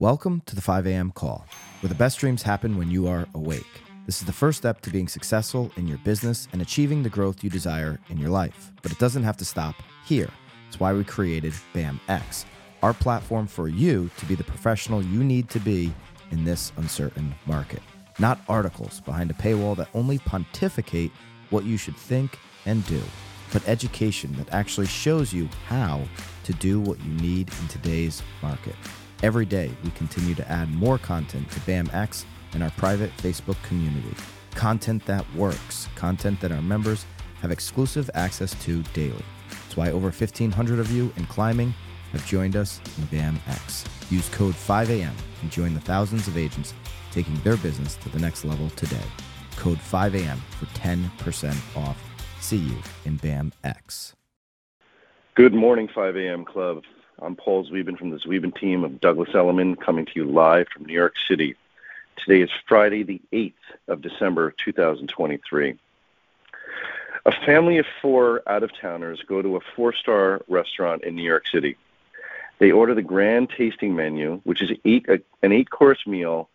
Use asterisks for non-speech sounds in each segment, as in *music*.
Welcome to the 5 a.m. call, where the best dreams happen when you are awake. This is the first step to being successful in your business and achieving the growth you desire in your life. But it doesn't have to stop here. It's why we created BAMX, our platform for you to be the professional you need to be in this uncertain market. Not articles behind a paywall that only pontificate what you should think and do, but education that actually shows you how to do what you need in today's market. Every day, we continue to add more content to BAMX and our private Facebook community. Content that works, content that our members have exclusive access to daily. That's why over 1,500 of you in climbing have joined us in BAMX. Use code 5AM and join the thousands of agents taking their business to the next level today. Code 5AM for 10% off. See you in BAMX. Good morning, 5 a.m. Club. I'm Paul Zweben from the Zweben team of Douglas Elliman coming to you live from New York City. Today is Friday, the 8th of December, 2023. A family of four out of towners go to a four star restaurant in New York City. They order the grand tasting menu, which is eight, a, an eight course meal,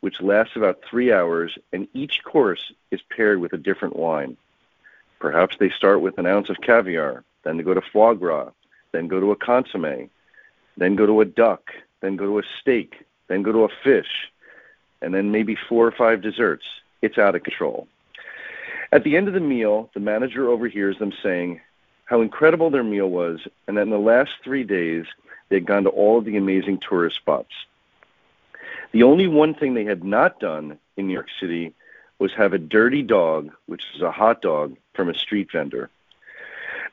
which lasts about three hours, and each course is paired with a different wine. Perhaps they start with an ounce of caviar, then they go to foie gras, then go to a consomme, then go to a duck, then go to a steak, then go to a fish, and then maybe four or five desserts. It's out of control. At the end of the meal, the manager overhears them saying how incredible their meal was, and that in the last three days, they'd gone to all of the amazing tourist spots. The only one thing they had not done in New York City was have a dirty dog, which is a hot dog, from a street vendor.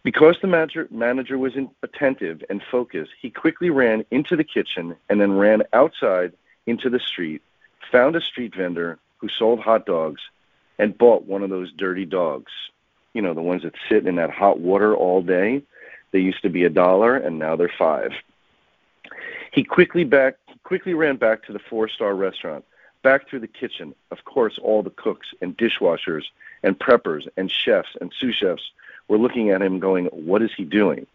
Because the manager, manager was attentive and focused, he quickly ran into the kitchen and then ran outside into the street found a street vendor who sold hot dogs and bought one of those dirty dogs. You know, the ones that sit in that hot water all day. They used to be a dollar and now they're five. He quickly back quickly ran back to the four star restaurant, back through the kitchen. Of course, all the cooks and dishwashers and preppers and chefs and sous chefs were looking at him going, What is he doing?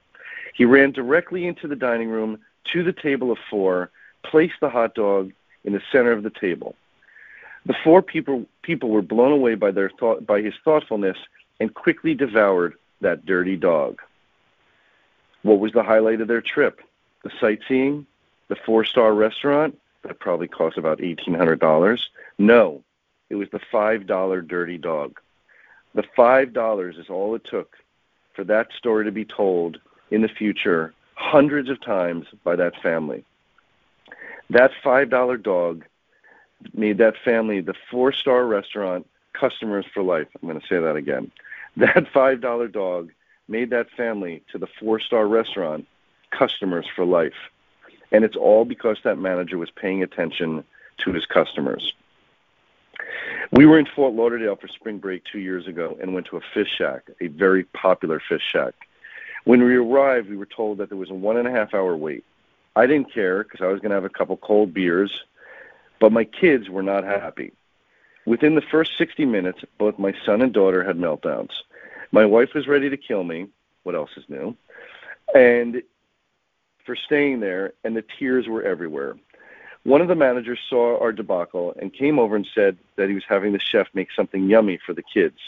He ran directly into the dining room to the table of four, placed the hot dog in the center of the table. The four people people were blown away by their thought by his thoughtfulness and quickly devoured that dirty dog. What was the highlight of their trip? The sightseeing, the four-star restaurant that probably cost about eighteen hundred dollars. No, it was the five dollar dirty dog. The five dollars is all it took for that story to be told in the future hundreds of times by that family. That $5 dog made that family the four star restaurant customers for life. I'm going to say that again. *laughs* That $5 dog made that family to the four star restaurant customers for life. And it's all because that manager was paying attention to his customers. We were in Fort Lauderdale for spring break two years ago and went to a fish shack, a very popular fish shack. When we arrived, we were told that there was a one and a half hour wait. I didn't care because I was going to have a couple cold beers, but my kids were not happy. Within the first 60 minutes, both my son and daughter had meltdowns. My wife was ready to kill me. What else is new? And for staying there, and the tears were everywhere. One of the managers saw our debacle and came over and said that he was having the chef make something yummy for the kids.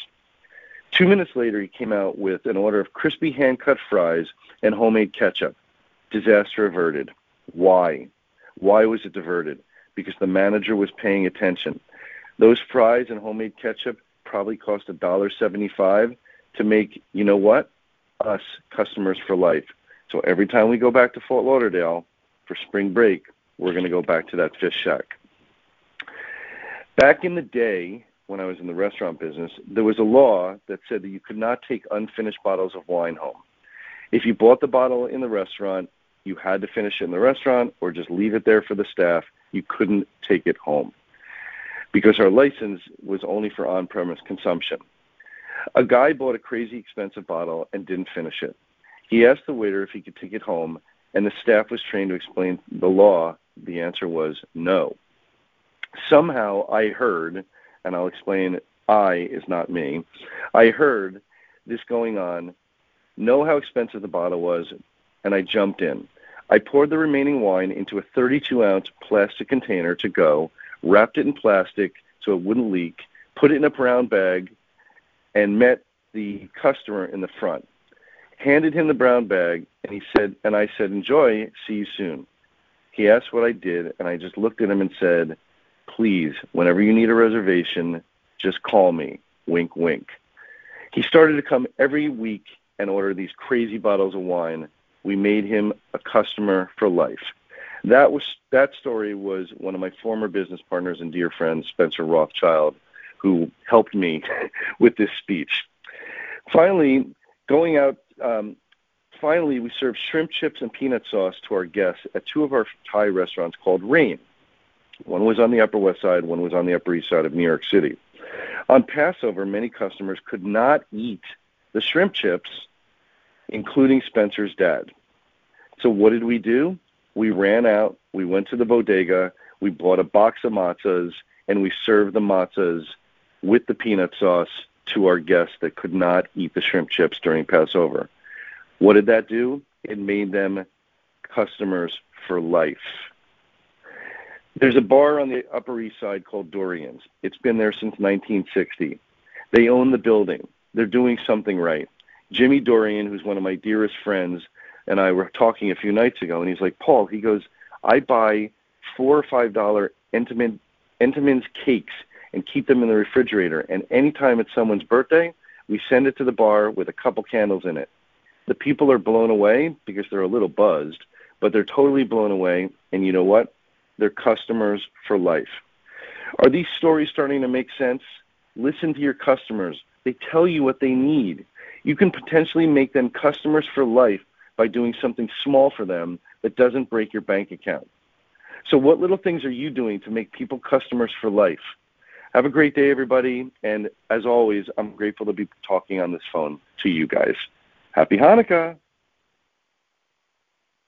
Two minutes later, he came out with an order of crispy hand cut fries and homemade ketchup. Disaster averted. Why? Why was it diverted? Because the manager was paying attention. Those fries and homemade ketchup probably cost a dollar seventy-five to make. You know what? Us customers for life. So every time we go back to Fort Lauderdale for spring break, we're going to go back to that fish shack. Back in the day, when I was in the restaurant business, there was a law that said that you could not take unfinished bottles of wine home. If you bought the bottle in the restaurant, you had to finish it in the restaurant or just leave it there for the staff. You couldn't take it home because our license was only for on premise consumption. A guy bought a crazy expensive bottle and didn't finish it. He asked the waiter if he could take it home, and the staff was trained to explain the law. The answer was no. Somehow I heard, and I'll explain I is not me, I heard this going on, know how expensive the bottle was, and I jumped in. I poured the remaining wine into a 32 ounce plastic container to go, wrapped it in plastic so it wouldn't leak, put it in a brown bag, and met the customer in the front. Handed him the brown bag, and he said, and I said, "Enjoy. See you soon." He asked what I did, and I just looked at him and said, "Please, whenever you need a reservation, just call me." Wink, wink. He started to come every week and order these crazy bottles of wine. We made him a customer for life. That was that story was one of my former business partners and dear friend Spencer Rothschild, who helped me *laughs* with this speech. Finally, going out. Um, finally, we served shrimp chips and peanut sauce to our guests at two of our Thai restaurants called Rain. One was on the Upper West Side, one was on the Upper East Side of New York City. On Passover, many customers could not eat the shrimp chips, including Spencer's dad. So what did we do? We ran out, we went to the bodega, we bought a box of matzahs, and we served the matzahs with the peanut sauce to our guests that could not eat the shrimp chips during Passover. What did that do? It made them customers for life. There's a bar on the Upper East Side called Dorian's. It's been there since 1960. They own the building. They're doing something right. Jimmy Dorian, who's one of my dearest friends, and I were talking a few nights ago, and he's like, Paul, he goes, I buy four or five dollar Entenmann, cakes and keep them in the refrigerator. And anytime it's someone's birthday, we send it to the bar with a couple candles in it. The people are blown away because they're a little buzzed, but they're totally blown away. And you know what? They're customers for life. Are these stories starting to make sense? Listen to your customers. They tell you what they need. You can potentially make them customers for life by doing something small for them that doesn't break your bank account. So, what little things are you doing to make people customers for life? Have a great day, everybody. And as always, I'm grateful to be talking on this phone to you guys. Happy Hanukkah.